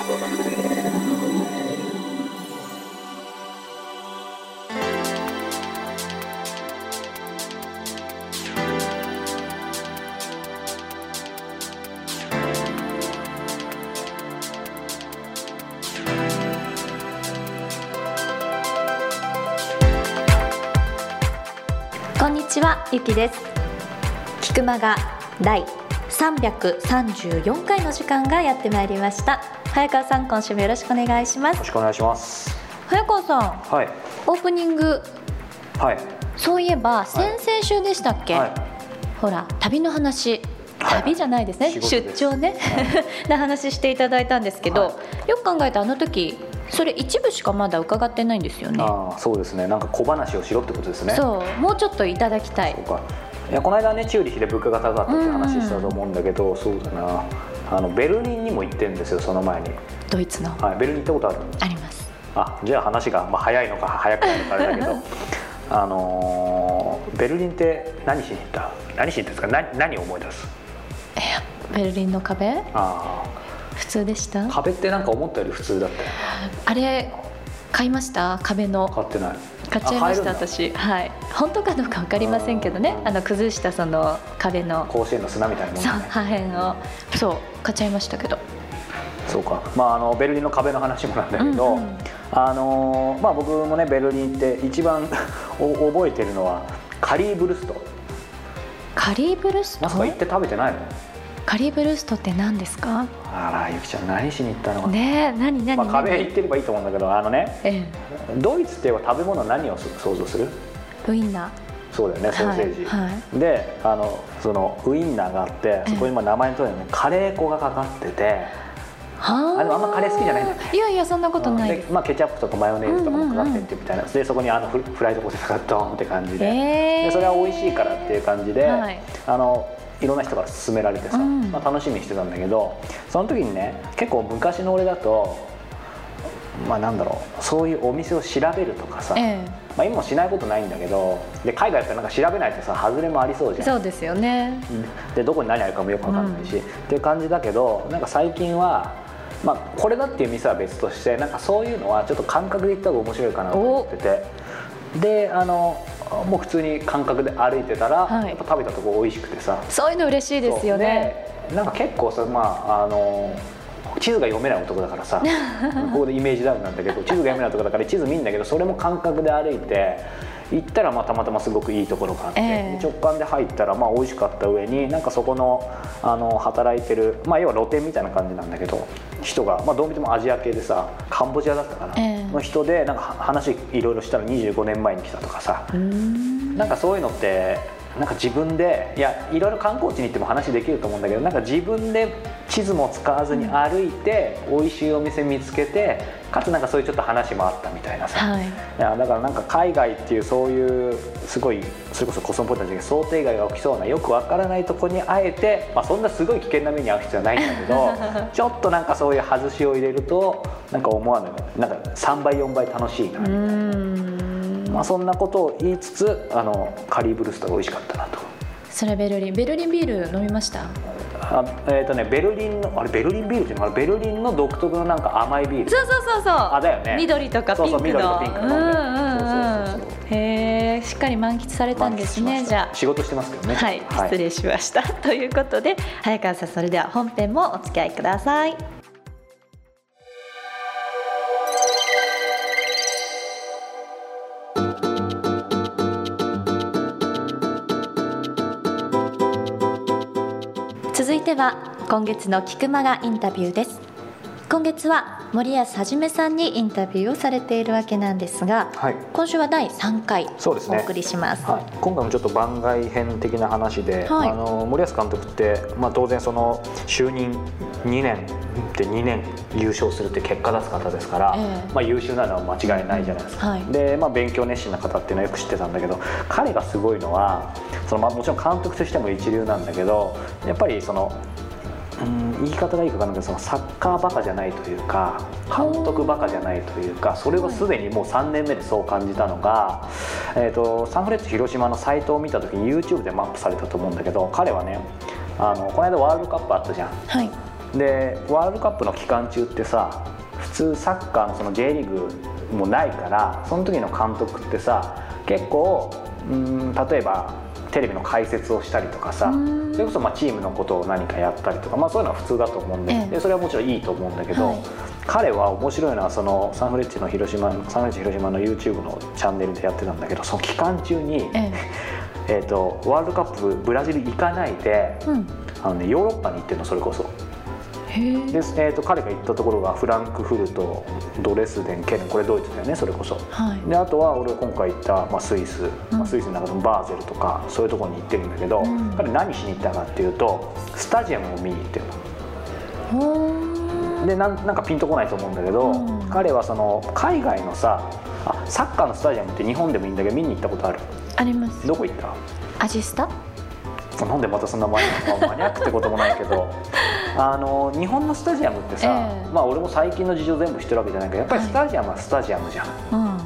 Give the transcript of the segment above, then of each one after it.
こんにちはゆきです。菊間が第334回の時間がやってまいりました。早川さん今週もよろしくお願いしますよろしくお願いします。早川さんはい。オープニングはい。そういえば先々週でしたっけ、はい。ほら旅の話はい旅じゃないですね、仕事です出張ね、な話していただいたんですけど、はよく考えたあの時それ一部しかまだ伺ってないんですよねああ、そうですね。なんか小話をしろってことですね。う。そうもうちょっといただきたいか。いやこの間ねチューリッヒで物価が高かったって話したと思うんだけど、そうだな。あのベルリンにも行ってるんですよその前に。ドイツの。はい。ベルリン行ったことある？あります。あ、じゃあ話がまあ早いのか早くないのかあれだけど。あのーベルリンって何しに行った？何しに行ったんですか？何何を思い出す？ベルリンの壁？あ普通でした？あ壁ってなんか思ったより普通だったよ。あれ買いました？壁の。買ってない買っちゃいました私。はい。本当かどうか分かりませんけどね。あの崩したその壁の。甲子園の砂みたいなもんそうだね破片を。そう買っちゃいましたけど。そうか、まあ、あのベルリンの壁の話もなんだけど、うんうん。あのまあ、僕もねベルリンって一番 お覚えてるのはカリーブルスト。カリーブルスト？なんか行って食べてないの？カリーブルストって何ですか？あらゆきちゃん何しに行ったの？ねえ何何まあ、何、壁行ってればいいと思うんだけどあのねえドイツって言えば食べ物何を想像する？えウインナそうだよねソーセージ、はい。はいであのそのウインナーがあってそこにまあ名前の通りにねカレー粉がかかっててあ。でもあんまカレー好きじゃないんだ。いやいやそんなことない。でまあ、ケチャップとかマヨネーズとかもかかってってみたいな、でそこにあのフフライドポテトがドーンって感じで,、ええ。でそれは美味しいからっていう感じで、はい。あのいろんな人から勧められてさ、うん。まあ、楽しみにしてたんだけどその時にね結構昔の俺だとまあなんだろうそういうお店を調べるとかさ、えまあ、今もしないことないんだけどで海外ってなんか調べないとさ外れもありそうじゃん。えそうですよね。でどこに何あるかもよく分かんないし、っていう感じだけどなんか最近は、まあ、これだっていう店は別としてなんかそういうのはちょっと感覚で行った方が面白いかなと思ってて。であのもう普通に感覚で歩いてたら、はい。やっぱ食べたとこ美味しくてさ。そういうの嬉しいですよね。なんか結構さまああの地図が読めない男だからさ ここでイメージダウンなんだけど地図が読めない男だから地図見んだけどそれも感覚で歩いて行ったらまあたまたますごくいいところがあって、ええ。直感で入ったらまあ美味しかった上になんかそこのあの働いてる、まあ、要は露店みたいな感じなんだけど人が、まあ、どう見てもアジア系でさカンボジアだったかな、ええ。の人でなんか話いろいろしたら25年前に来たとかさ、なんかそういうのってなんか自分でいやいろいろ観光地に行っても話できると思うんだけどなんか自分で地図も使わずに歩いて、美味しいお店見つけてかつなんかそういうちょっと話もあったみたいなさ、はい。いやだからなんか海外っていうそういうすごいそれこそコスモポリタンじゃなくて想定外が起きそうなよくわからないとこにあえて、まあ、そんなすごい危険な目に遭う必要はないんだけど ちょっとなんかそういう外しを入れるとなんか思わぬなんか3倍4倍楽しいなうーんまあ、そんなことを言いつつあのカリーブルストが美味しかったなと。それベルリン。ベルリンビール飲みました？あえっ、とねベルリンのあれベルリンビールってい？うのかなベルリンの独特のなんか甘いビール。そうそうそうそう。あだよね。緑とかピンクの。そうそう緑とピンクのね。うんうんそうんへえしっかり満喫されたんですね。じゃ仕事してますけどね。あはい。失礼しました、ということで早川さんそれでは本編もお付き合いください続いては今月の菊間がインタビューです。今月は森保一さんにインタビューをされているわけなんですがはい。今週は第3回そうですね。お送りします。はい、今回もちょっと番外編的な話で、はい。あの森保監督って、まあ、当然その就任2年で2年優勝するって結果出す方ですから、ええ。まあ、優秀なのは間違いないじゃないですか、はい。で、まあ、勉強熱心な方っていうのはよく知ってたんだけど彼がすごいのはその、まあ、もちろん監督としても一流なんだけどやっぱりそのうん言い方がいいか分かんないけどそのサッカーバカじゃないというか監督バカじゃないというかそれはすでにもう3年目でそう感じたのが、えー、とサンフレッチェ広島のサイトを見た時に YouTube でもアップされたと思うんだけど彼はねあのこの間ワールドカップあったじゃん。はい。でワールドカップの期間中ってさ普通サッカーのその J リーグもないからその時の監督ってさ結構うん例えばテレビの解説をしたりとかさそれこそまあチームのことを何かやったりとか、まあ、そういうのは普通だと思うんで,、ええ。でそれはもちろんいいと思うんだけど、はい。彼は面白いのはそのサンフレッチェの広島サンフレッチェ広島の YouTube のチャンネルでやってたんだけどその期間中に、ええ。ー、とワールドカップブラジル行かないでえうん。あの、ね、ヨーロッパに行ってるのそれこそ。で、えー、と彼が行ったところがフランクフルトドレスデンケルンこれドイツだよねそれこそ。はい。であとは俺が今回行った、まあ、スイス、うん。まあ、スイスの中でもバーゼルとかそういうところに行ってるんだけど、うん。彼何しに行ったかっていうとスタジアムを見に行ってるの。でなんなんかピンとこないと思うんだけど、うん。彼はその海外のさあサッカーのスタジアムって日本でもいいんだけど見に行ったことある。あります。どこ行った？アジスタ？なんでまたそんなマニアックってこともないけど あの日本のスタジアムってさ、ええ。まあ俺も最近の事情全部知ってるわけじゃないけどやっぱりスタジアムはスタジアムじゃん、うん。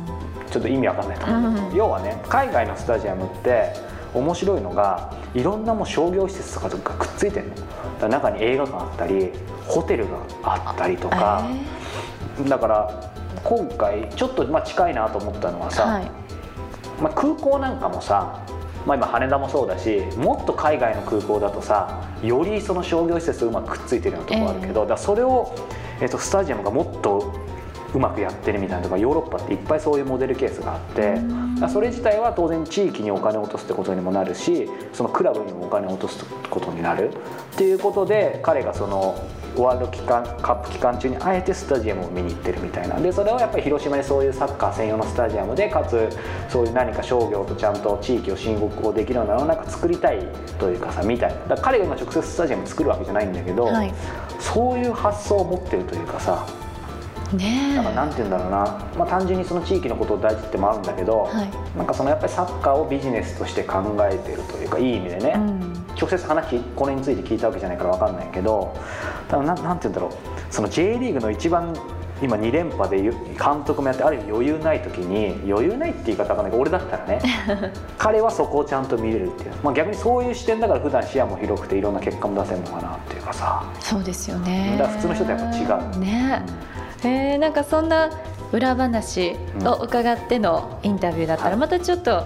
ちょっと意味わかんないと。思うけど、うん。要はね海外のスタジアムって面白いのがいろんなもう商業施設とかとかくっついてるの。だ中に映画館あったりホテルがあったりとか、だから今回ちょっとまあ近いなと思ったのはさ、はい。まあ、空港なんかもさ、まあ、今羽田もそうだしもっと海外の空港だとさよりその商業施設とうまくくっついてるようなところあるけど、だからそれを、えっとスタジアムがもっとうまくやってるみたいなとかヨーロッパっていっぱいそういうモデルケースがあってそれ自体は当然地域にお金を落とすってことにもなるしそのクラブにもお金を落とすことになるっていうことで彼がそのワールド期間カップ期間中にあえてスタジアムを見に行ってるみたいな。でそれはやっぱり広島にそういうサッカー専用のスタジアムでかつそういう何か商業とちゃんと地域を申告をできるようなのをなんか作りたいというかさみたい。な彼が今直接スタジアム作るわけじゃないんだけど、はい。そういう発想を持ってるというかさねだからなんて言うんだろうな、まあ、単純にその地域のことを大事ってもあるんだけど、はい。なんかそのやっぱりサッカーをビジネスとして考えてるというかいい意味でね、うん。直接話これについて聞いたわけじゃないから分かんないけどただなんなんて言うんだろう。その J リーグの一番今2連覇でゆ監督もやってある意味余裕ない時に余裕ないって言い方わかんないけど俺だったらね 彼はそこをちゃんと見れるっていう、まあ、逆にそういう視点だから普段視野も広くていろんな結果も出せるのかなっていうかさ、そうですよね。だから普通の人とやっぱ違う。ねえー、なんかそんな裏話を伺ってのインタビューだったはい。らまたちょっと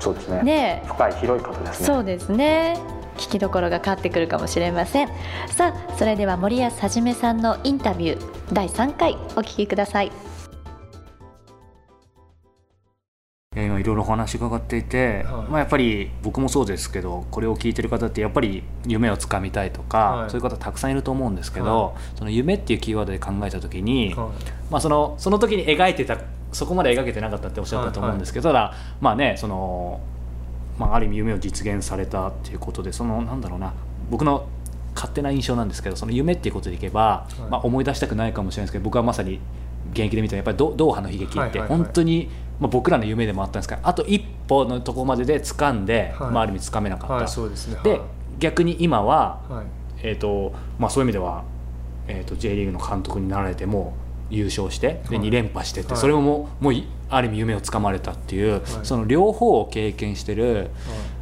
そうですね。ね。深い広い方ですね。そうですね。聞きどころが変わってくるかもしれません。さあそれでは森保一さんのインタビュー第3回お聞きくださいいろいろお話伺っていて、はい。まあ、やっぱり僕もそうですけどこれを聞いてる方ってやっぱり夢をつかみたいとか、はい。そういう方たくさんいると思うんですけど、はその夢っていうキーワードで考えた時に、はい。まあ、そのその時に描いてたそこまで描けてなかったっておっしゃったと思うんですけど、ただまあねその、まあ、ある意味夢を実現されたっていうことでそのなんだろうな僕の勝手な印象なんですけどその夢っていうことでいけば、い。まあ、思い出したくないかもしれないですけど僕はまさに現役で見たやっぱりドドーハの悲劇ってはいはいはい。本当に、まあ、僕らの夢でもあったんですがあと一歩のところまでで掴んで、はい。まあ、ある意味掴めなかった、はいそうですね。で逆に今は、はい。えーとまあ、そういう意味では、えー、と J リーグの監督になられても優勝してではい。2連覇してって、はい。それももうもういある意味夢をつかまれたっていう、その両方を経験してる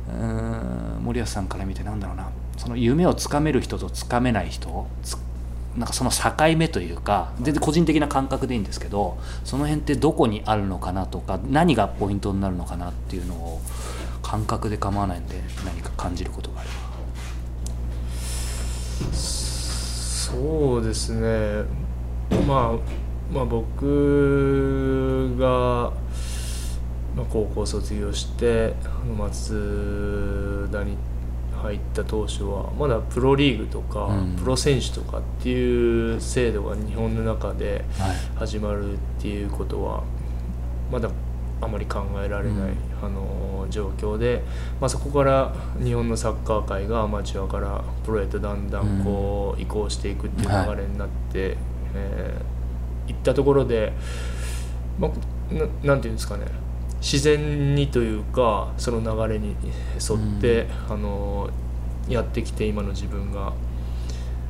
うーん森保さんから見てなんだろうな。その夢をつかめる人とつかめない人つなんかその境目というか全然個人的な感覚でいいんですけどその辺ってどこにあるのかなとか何がポイントになるのかなっていうのを感覚で構わないんで何か感じることがあれば。そうですねまあまあ僕が、まあ、高校卒業して松田に入った当初はまだプロリーグとか、うん。プロ選手とかっていう制度が日本の中ではい。始まるっていうことはまだあまり考えられない、うん。あの状況で、まあ、そこから日本のサッカー界がアマチュアからプロへとだんだんこう移行していくっていう流れになって、えーいったところで、まあ、ななんていうんですかね自然にというかその流れに沿って、あのやってきて今の自分が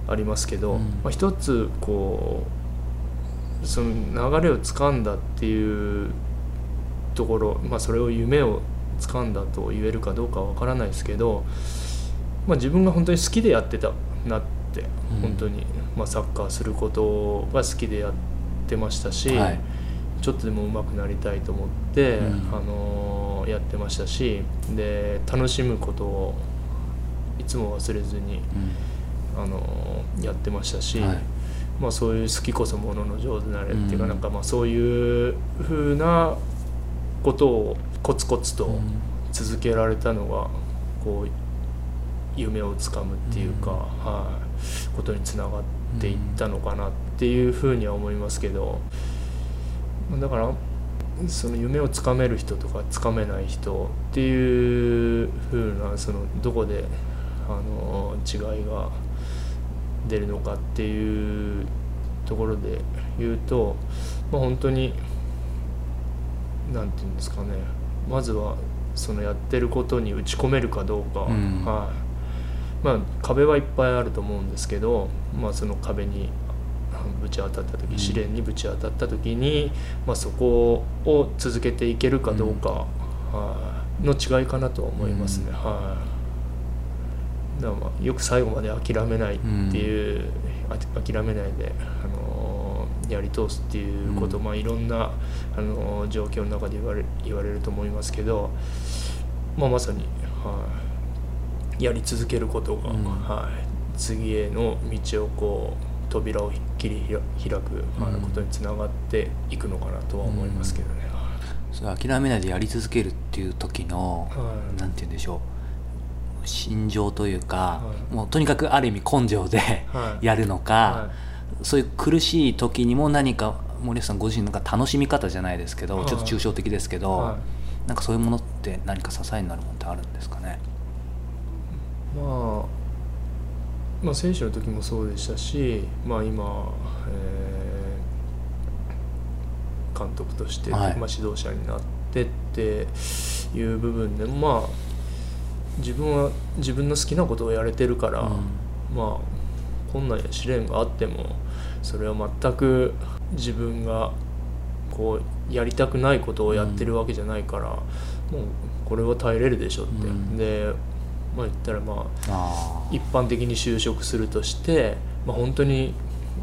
ありますけど、うん。まあ、一つこうその流れをつかんだっていうところ、まあ、それを夢をつかんだと言えるかどうかは分からないですけど、まあ、自分が本当に好きでやってたなっって、うん。本当に、まあ、サッカーすることが好きでやってましたし、はいちょっとでも上手くなりたいと思って、うん。あのやってましたしで楽しむことをいつも忘れずに、あのやってましたし、はい。まあ、そういう好きこそものの上手なれっていうか、うん。なんかまあそういうふうなことをコツコツとうん。続けられたのがこう夢をつかむっていうか、うん。はい、ことにつながっていったのかなっていうふうには思いますけどだからその夢をつかめる人とかつかめない人っていうふうなそのどこであの違いが出るのかっていうところで言うと、まあ、本当になんていうんですかね。まずはそのやってることに打ち込めるかどうか、うん。はい。まあ、壁はいっぱいあると思うんですけど、まあ、その壁にあぶち当たった時、うん。試練にぶち当たった時に、まあ、そこを続けていけるかどうか、はいの違いかなとは思いますね。うん。はいだからまあよく最後まで諦めないっていう、あ諦めないで、あのーやり通すっていうこと、うん。まあ、いろん。な、あのー状況の中で言われ言われると思いますけど、まあ、まさに、はい、やり続けることが、うん。はい、次への道をこう扉を切り開く、はいうん。ことにつながっていくのかなとは思いますけどね。それ諦めないでやり続けるっていう時の、はい。なんて言うんでしょう。心情というか、はい。もうとにかくある意味根性ではい。やるのか、はそういう苦しい時にも何か森保さんご自身のなんか楽しみ方じゃないですけど、はい。ちょっと抽象的ですけど、はなんかそういうものって何か支えになるものってあるんですかね？まあ、まあ選手の時もそうでしたし、まあ、今、えー監督として、はい。まあ、指導者になってっていう部分でもまあ自分は自分の好きなことをやれてるから、うん。まあ困難や試練があってもそれは全く自分がこうやりたくないことをやってるわけじゃないから、もうこれは耐えれるでしょって、うん。でまあ言ったらまあ一般的に就職するとして、まあ、本当に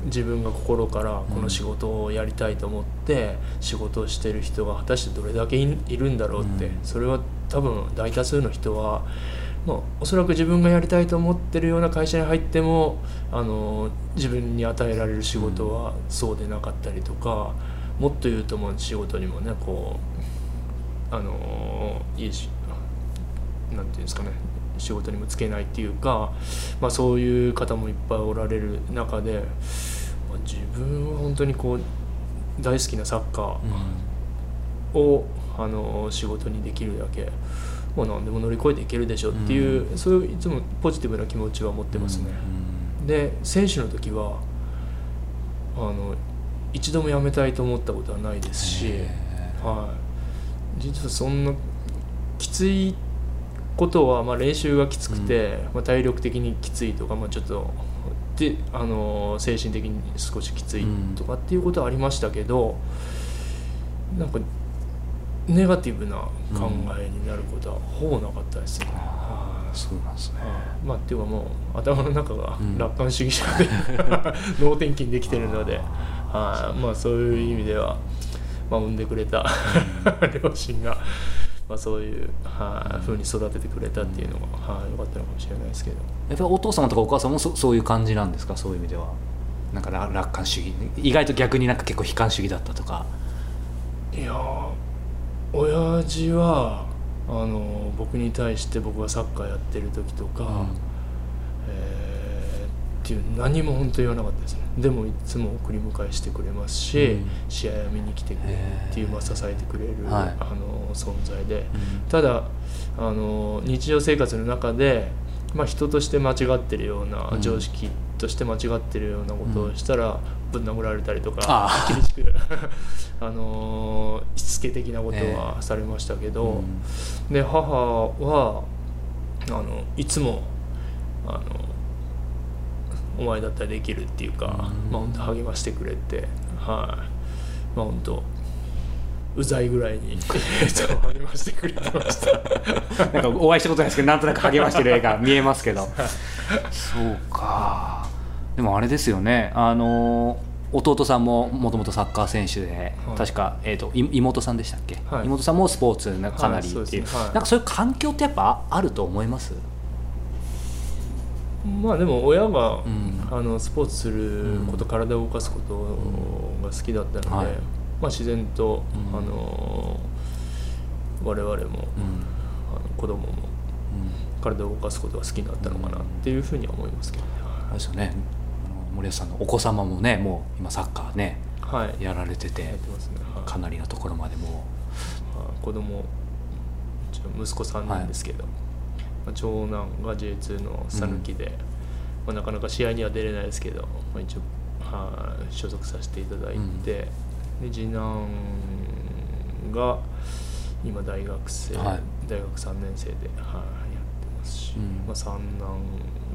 自分が心からこの仕事をやりたいと思って仕事をしてる人が果たしてどれだけいいるんだろうって、うん。それは多分大多数の人は、まあ、おそらく自分がやりたいと思ってるような会社に入ってもあの自分に与えられる仕事はそうでなかったりとか、もっと言うともう仕事にもねこうあのいいしなんていうんですかね仕事にもつけないっていうか、まあ、そういう方もいっぱいおられる中で、まあ自分は本当にこう大好きなサッカーを、あの仕事にできるだけ、まあ、何でも乗り越えていけるでしょっていう、そういういつもポジティブな気持ちは持ってますね。で選手の時はあの一度も辞めたいと思ったことはないですし。へはい、実はそんなきついことは、まあ、練習がきつくて、まあ、体力的にきついとか、まあ、ちょっとであの精神的に少しきついとかっていうことはありましたけど、なんかネガティブな考えになることはほぼなかったですね。はいそうなんですね。はい。まあっていうかもう頭の中がうん。楽観主義者で、脳転勤できてるので、はい。まあそういう意味では、まあ、産んでくれた 両親が、まあ、そういう、はい、ふうに育ててくれたっていうのが、はい、良かったのかもしれないですけど。やっぱりお父様とかお母様もそそういう感じなんですか？そういう意味では。なんか楽楽観主義。意外と逆になんか結構悲観主義だったとか。いやー親父はあの僕に対して僕がサッカーやってる時とか、えーっていう何も本当言わなかったですね。でもいつも送り迎えしてくれますし、うん。試合を見に来てくれるっていう、まあ、支えてくれる、はい。あの存在で、ただあの日常生活の中で、まあ、人として間違ってるような、うん。常識として間違ってるようなことをしたら、ぶん殴られたりとかあ厳しく あのしつけ的なことはされましたけど、で母はあのいつもあのお前だったらできるっていうか、うん。まあ本当励ましてくれてはい。まあ本当うざいぐらいに励ましてくれてました。なんかお会いしたことないですけどなんとなく励ましてる絵が見えますけど。そうか。でもあれですよね。あの弟さんももともとサッカー選手で、はい。確か、えー、とい妹さんでしたっけ、はい。妹さんもスポーツがかなりっていう,、はいそうね。はい。なんかそういう環境ってやっぱあると思います？まあでも親が、ん。あのスポーツすること、体を動かすことが好きだったので、はい。まあ、自然と、うん。あの我々も、うん。あの子供も体を動かすことが好きになったのかなっていうふうには思いますけどね。あれですよね。あの森保さんのお子様もねもう今サッカーねはい、やられててね。はい。かなりのところまでもまあ子供息子さんなんですけど、まあ、長男が J2 の讃岐で、まあ、なかなか試合には出れないですけど、まあ、一応、はい所属させていただいて、うん。で次男が今大学生、はい。大学3年生で、はい、やってますし、うん。まあ、三男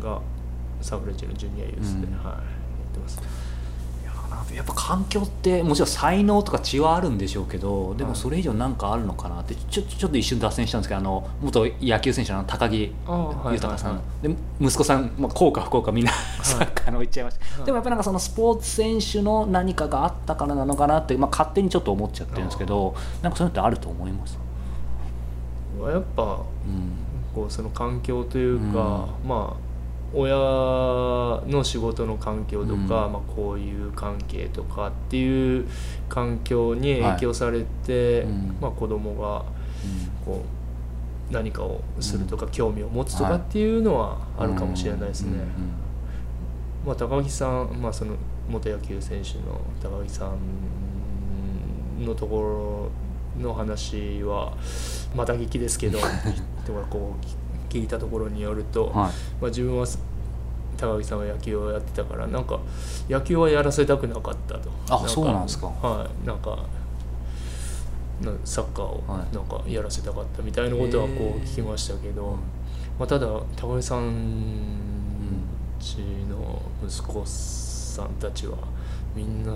がサブレッジのジュニアユースで、うん。はい、やってます。いやっぱ環境ってもちろん才能とか血はあるんでしょうけどでもはいそれ以上なんかあるのかなってちょちょっと一瞬脱線したんですけどあの元野球選手の高木豊さん、はい。で息子さん、まあ、こうか不幸かみんな、サッカーの言っちゃいました、はい。でもやっぱりなんかそのスポーツ選手の何かがあったからなのかなって、まあ、勝手にちょっと思っちゃってるんですけどなんかそういうのってあると思います、やっぱうん。こうその環境というか、まあ親の仕事の環境とか、うん。まあ、こういう関係とかっていう環境に影響されて、うん。まあ、子供がこう何かをするとか、興味を持つとかっていうのはあるかもしれないですね。まあ、高木さん、まあ、その元野球選手の高木さんのところの話はまた聞きですけど 人がこう聞いたところによると、はい。まあ、自分は高木さんは野球をやってたからなんか野球はやらせたくなかったと。あかそうなんですか。はい。なんかなサッカーをはい。なんかやらせたかったみたいなことはこう聞きましたけど、まあ、ただ高木さん。ちの息子さんたちはみんな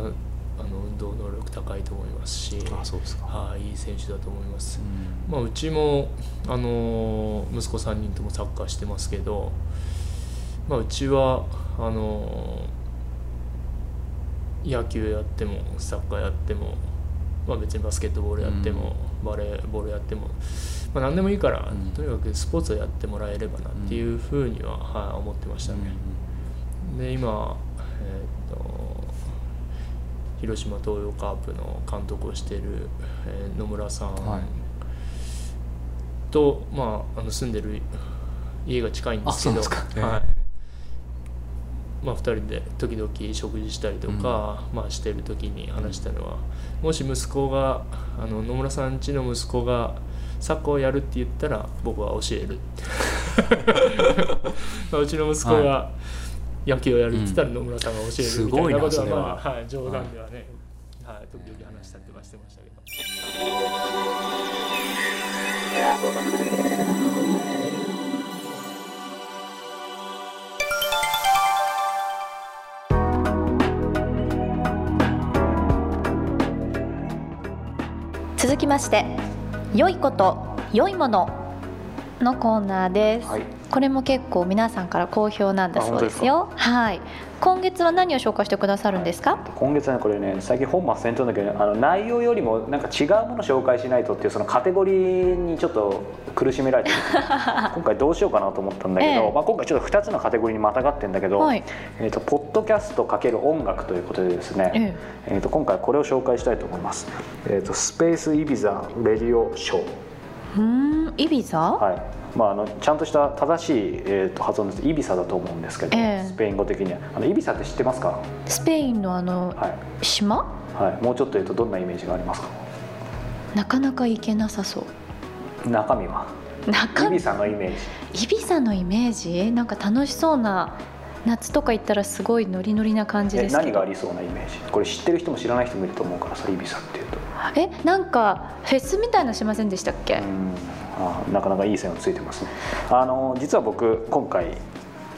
あの運動能力高いと思いますしあそうですか、はいいい選手だと思います。う。ん。まあ、うちもあの息子3人ともサッカーしてますけど、まあ、うちはあの野球やってもサッカーやっても、まあ、別にバスケットボールやっても、バレーボールやっても、まあ、何でもいいから、うん。とにかくスポーツをやってもらえればなっていうふうには、はい、思ってましたね。で今、えー、と広島東洋カープの監督をしている、えー野村さんはい。と、まあ、あの住んでる家が近いんですけどはい。まあ、2人で時々食事したりとか、まあ、してる時に話したのはもし息子があの野村さん家の息子がサッカーをやるって言ったら僕は教える まあうちの息子が野球をやるって言ったら野村さんが教えるみたいすごいななことは、まあは。い、冗談ではね、はい。時々話したりとかしてましたけど。続きまして良いこと良いもののコーナーです、はいこれも結構皆さんから好評なんだそうですよ。はい。今月は何を紹介してくださるんですか、今月はねこれね最近本末転倒だけどあの内容よりもなんか違うものを紹介しないとっていうそのカテゴリーにちょっと苦しめられてる。今回どうしようかなと思ったんだけど、ええ。まあ、今回ちょっと2つのカテゴリーにまたがってんだけど、はい。えー、とポッドキャスト×音楽ということでですね、ええ。ー、と今回これを紹介したいと思います、えー、とスペースイビザレディオショー。うーんイビザ、はいまあ、あのちゃんとした正しい、えー、と発音です。イビサだと思うんですけど、ええ。スペイン語的には。あのイビサって知ってますか、スペインのあの、はい。島？はい、もうちょっと言うとどんなイメージがありますか？なかなか行けなさそう。中身は？中イビサのイメージ。イビザのイメージ？なんか楽しそうな夏とか行ったらすごいノリノリな感じえです何がありそうなイメージ？これ知ってる人も知らない人もいると思うからさイビサっていうと。えなんかフェスみたいのしませんでしたっけ、うんあなかなかいい線をついてますね。あの実は僕今回、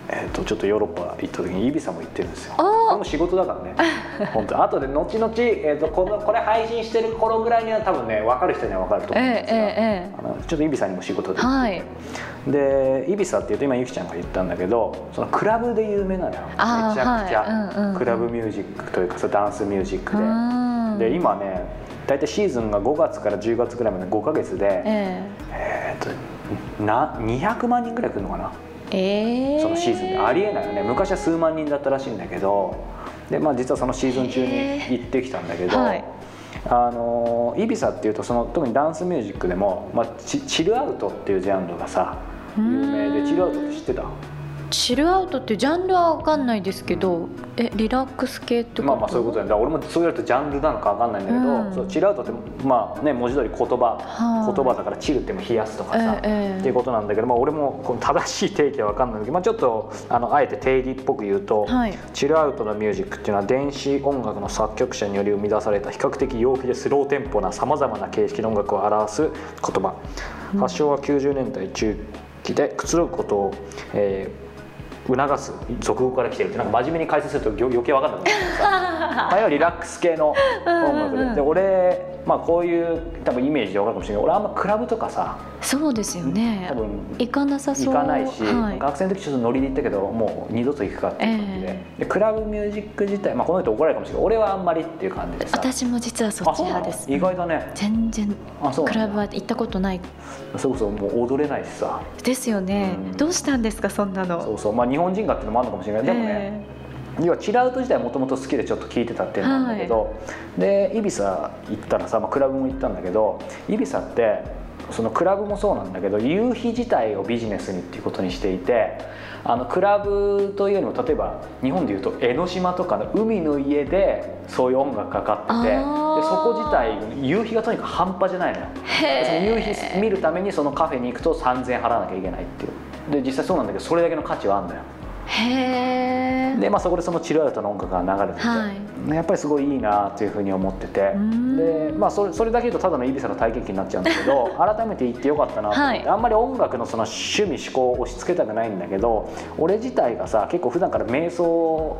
えー、とちょっとヨーロッパ行った時にイビサも行ってるんですよ。あー。これも仕事だからね。本当後で後々、えー、とこのこれ配信してる頃ぐらいには多分ね分かる人には分かると思うんですが、ええええあのちょっとイビサにも仕事で行ってて、でイビサっていうと今ゆきちゃんが言ったんだけどそのクラブで有名なのよ。めちあーゃくちゃ、はい。うんうんうん。クラブミュージックというかダンスミュージックで。うんで今ね大体シーズンが5月から10月ぐらいまで5ヶ月で、ええ。ー、とな200万人ぐらい来るのかな？ええ。えそのシーズンで。ありえないよね。昔は数万人だったらしいんだけどで、まあ、実はそのシーズン中に行ってきたんだけど、はい。あのイビサっていうとその特にダンスミュージックでも、まあ、チチルアウトっていうジャンルがさ有名でチルアウトって知ってた？チルアウトってジャンルは分かんないですけどえリラックス系ってこと？まあまあそういうことだよだから俺もそう言われるとジャンルなのか分かんないんだけど、うん。そうチルアウトってまあね文字通り言葉、はい言葉だからチルっても冷やすとかさ、ええ。っていうことなんだけど、まあ、俺もこの正しい定義は分かんないんだけど、まあ、ちょっとあのあえて定義っぽく言うと、はい。チルアウトのミュージックっていうのは電子音楽の作曲者により生み出された比較的陽気でスローテンポなさまざまな形式の音楽を表す言葉。発祥は90年代中期でくつろぐことを、えー促す俗語から来てるってなんか真面目に解説すると余計分かんないんだけどあ要はリラックス系の音楽でで俺、まあ、こういう多分イメージで分かるかもしれないけど俺あんまクラブとかさそうですよね。多分行かなさそう。行かないし、はい。学生の時ちょっとノリで行ったけどもう二度と行くかっていう感じで,、えでクラブミュージック自体、まあ、この人怒られるかもしれない俺はあんまりっていう感じでさ。私も実はそっちあそうなの派です意外だね。全然。あそうクラブは行ったことないそれこそもう踊れないしさ。ですよね、うん。どうしたんですかそんなの。そうそう。まあ日本人がっていうのもあるのかもしれない。でもね、要はチルアウト自体もともと好きでちょっと聞いてたっていうのなんだけど、でイビサ行ったらさ、まあ、クラブも行ったんだけどイビサってそのクラブもそうなんだけど夕日自体をビジネスにっていうことにしていてあのクラブというよりも例えば日本でいうと江ノ島とかの海の家でそういう音楽かかっててでそこ自体夕日がとにかく半端じゃないのよ。でその夕日見るためにそのカフェに行くと3000円払わなきゃいけないっていう。で実際そうなんだけどそれだけの価値はあるんだよへえで、まあ、そこでそのチルアウトの音楽が流れてて、はい。やっぱりすごいいいなというふうに思っててん。で、まあ、それそれだけ言うとただのイビサの体験記になっちゃうんだけど 改めて言ってよかったなと思って、はい。あんまり音楽のその趣味思考を押し付けたくないんだけど俺自体がさ結構普段から瞑想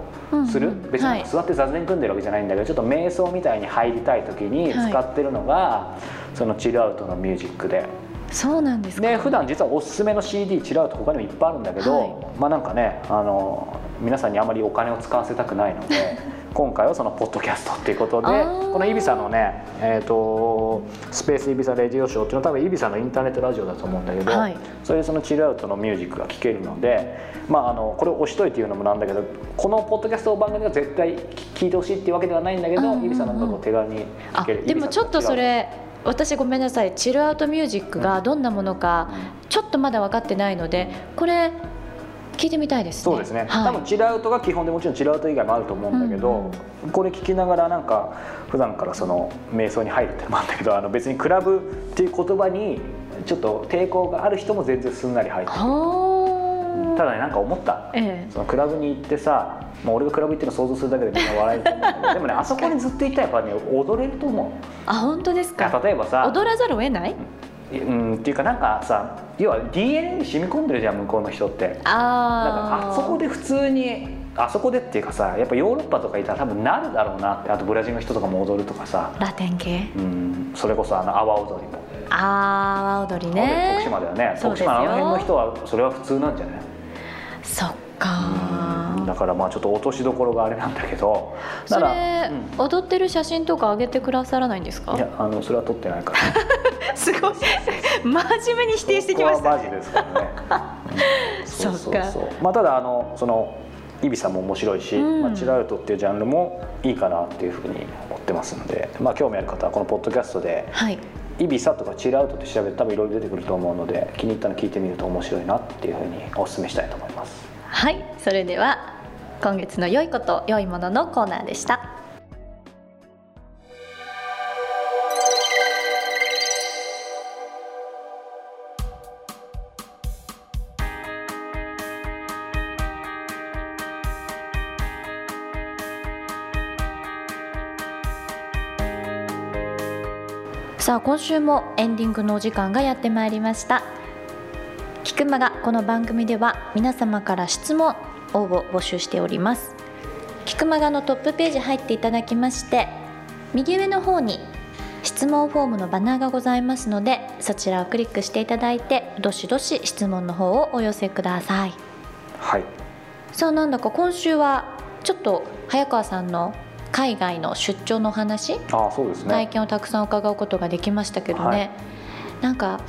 する、うんうん。別に座って座禅組んでるわけじゃないんだけどちょっと瞑想みたいに入りたい時に使ってるのが、そのチルアウトのミュージックで。そうなんですか。で普段実はおすすめの CD チルアウト他にもいっぱいあるんだけど、はい。まあなんかねあの皆さんにあまりお金を使わせたくないので 今回はそのポッドキャストっていうことでこのイビサのね、えー、とスペースイビサレディオショーっていうのは多分イビサのインターネットラジオだと思うんだけど、はい。それでそのチルアウトのミュージックが聴けるので、まあ、あのこれを押しといて言うのもなんだけどこのポッドキャスト番組が絶対聴いてほしいっていうわけではないんだけど、うんうんうんイビサの音楽を手軽に聴あける。でもちょっとそれ私ごめんなさい。チルアウトミュージックがどんなものかちょっとまだ分かってないのでこれ聞いてみたいですね。そうですね、はい、多分チルアウトが基本でもちろんチルアウト以外もあると思うんだけど、これ聞きながらなんか普段からその瞑想に入るってのもあるんだけどあの別にクラブっていう言葉にちょっと抵抗がある人も全然すんなり入ってくるはただねなんか思った。ええ。そのクラブに行ってさ、まあ、俺がクラブ行ってるの想像するだけでみんな笑えると思うんだけどでもねあそこにずっと行ったらやっぱね踊れると思うあ本当ですか？例えばさ踊らざるを得ない？うんっていうかなんかさ要は DNA に染み込んでるじゃん向こうの人って。あー。あそこで普通にあそこでっていうかさやっぱヨーロッパとかいたら多分なるだろうなって。あとブラジルの人とかも踊るとかさ、ラテン系？うん、それこそあの阿波踊りも、あー阿波踊りね。徳島だよね。徳島のあの辺の人はそれは普通なんじゃない？そっかだからまあちょっと落としどころがあれなんだけどそなられ、踊ってる写真とか上げてくださらないんですか？いやあのそれは撮ってないから。すごい。真面目に否定してきましたここはマジですからね、うん。そうそうそう。まあただあのそのイビサも面白いし、うん。まあ、チルアウトっていうジャンルもいいかなっていうふうに思ってますので、まあ、興味ある方はこのポッドキャストではい。イビサとかチルアウトって調べて多分いろいろ出てくると思うので気に入ったの聞いてみると面白いなっていうふうにお勧めしたいと思います。はい。それでは今月の良いこと良いもののコーナーでした。さあ今週もエンディングのお時間がやってまいりました。菊くまがこの番組では皆様から質問応募募集しております。キクマガのトップページ入っていただきまして右上の方に質問フォームのバナーがございますのでそちらをクリックしていただいてどしどし質問の方をお寄せください。はい。さあなんだか今週はちょっと早川さんの海外の出張のお話ああそうですね。体験をたくさん伺うことができましたけどね、はい。なんか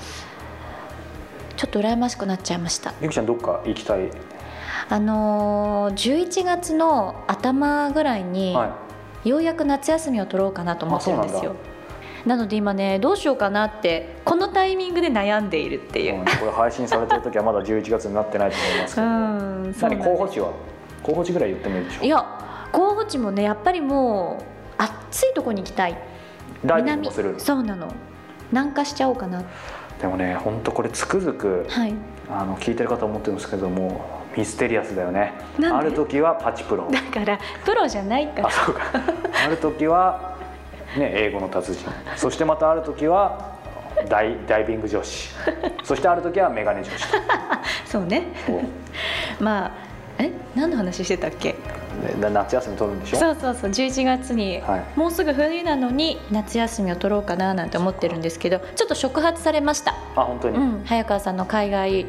ちょっと羨ましくなっちゃいました。ゆきちゃんどっか行きたい、あのー11月の頭ぐらいに、はようやく夏休みを取ろうかなと思ってるんですよ。なので今ねどうしようかなってこのタイミングで悩んでいるってい、いう。うん、これ配信されてる時はまだ11月になってないと思いますけうど、候補地は？候補地ぐらい言ってもいいでしょいや候補地もねやっぱりもう暑いとこに行きたい。ダイビングもする。そうなの。南下しちゃおうかな。でもね本当これつくづくはい。あの聞いてる方思ってるんですけどもミステリアスだよね。ある時はパチプロ。だからプロじゃないから。あそうか。ある時は、ね、英語の達人。そしてまたある時はダイダイビング女子。そしてある時はメガネ女子。そうね。とまあえ？何の話してたっけ？で夏休み取るんでしょ？そうそうそう。11月に、はい。もうすぐ冬なのに夏休みを取ろうかななんて思ってるんですけどちょっと触発されました、あ本当に、うん、早川さんの海外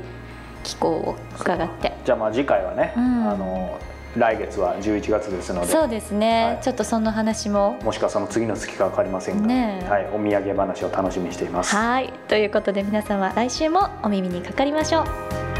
機構を伺って。じゃあまあ次回はね、うん。あの来月は11月ですので。そうですね、はい。ちょっとその話も。もしくはその次の月か分かりませんが、ねえ。はい、お土産話を楽しみにしています。はい。ということで皆様来週もお耳にかかりましょう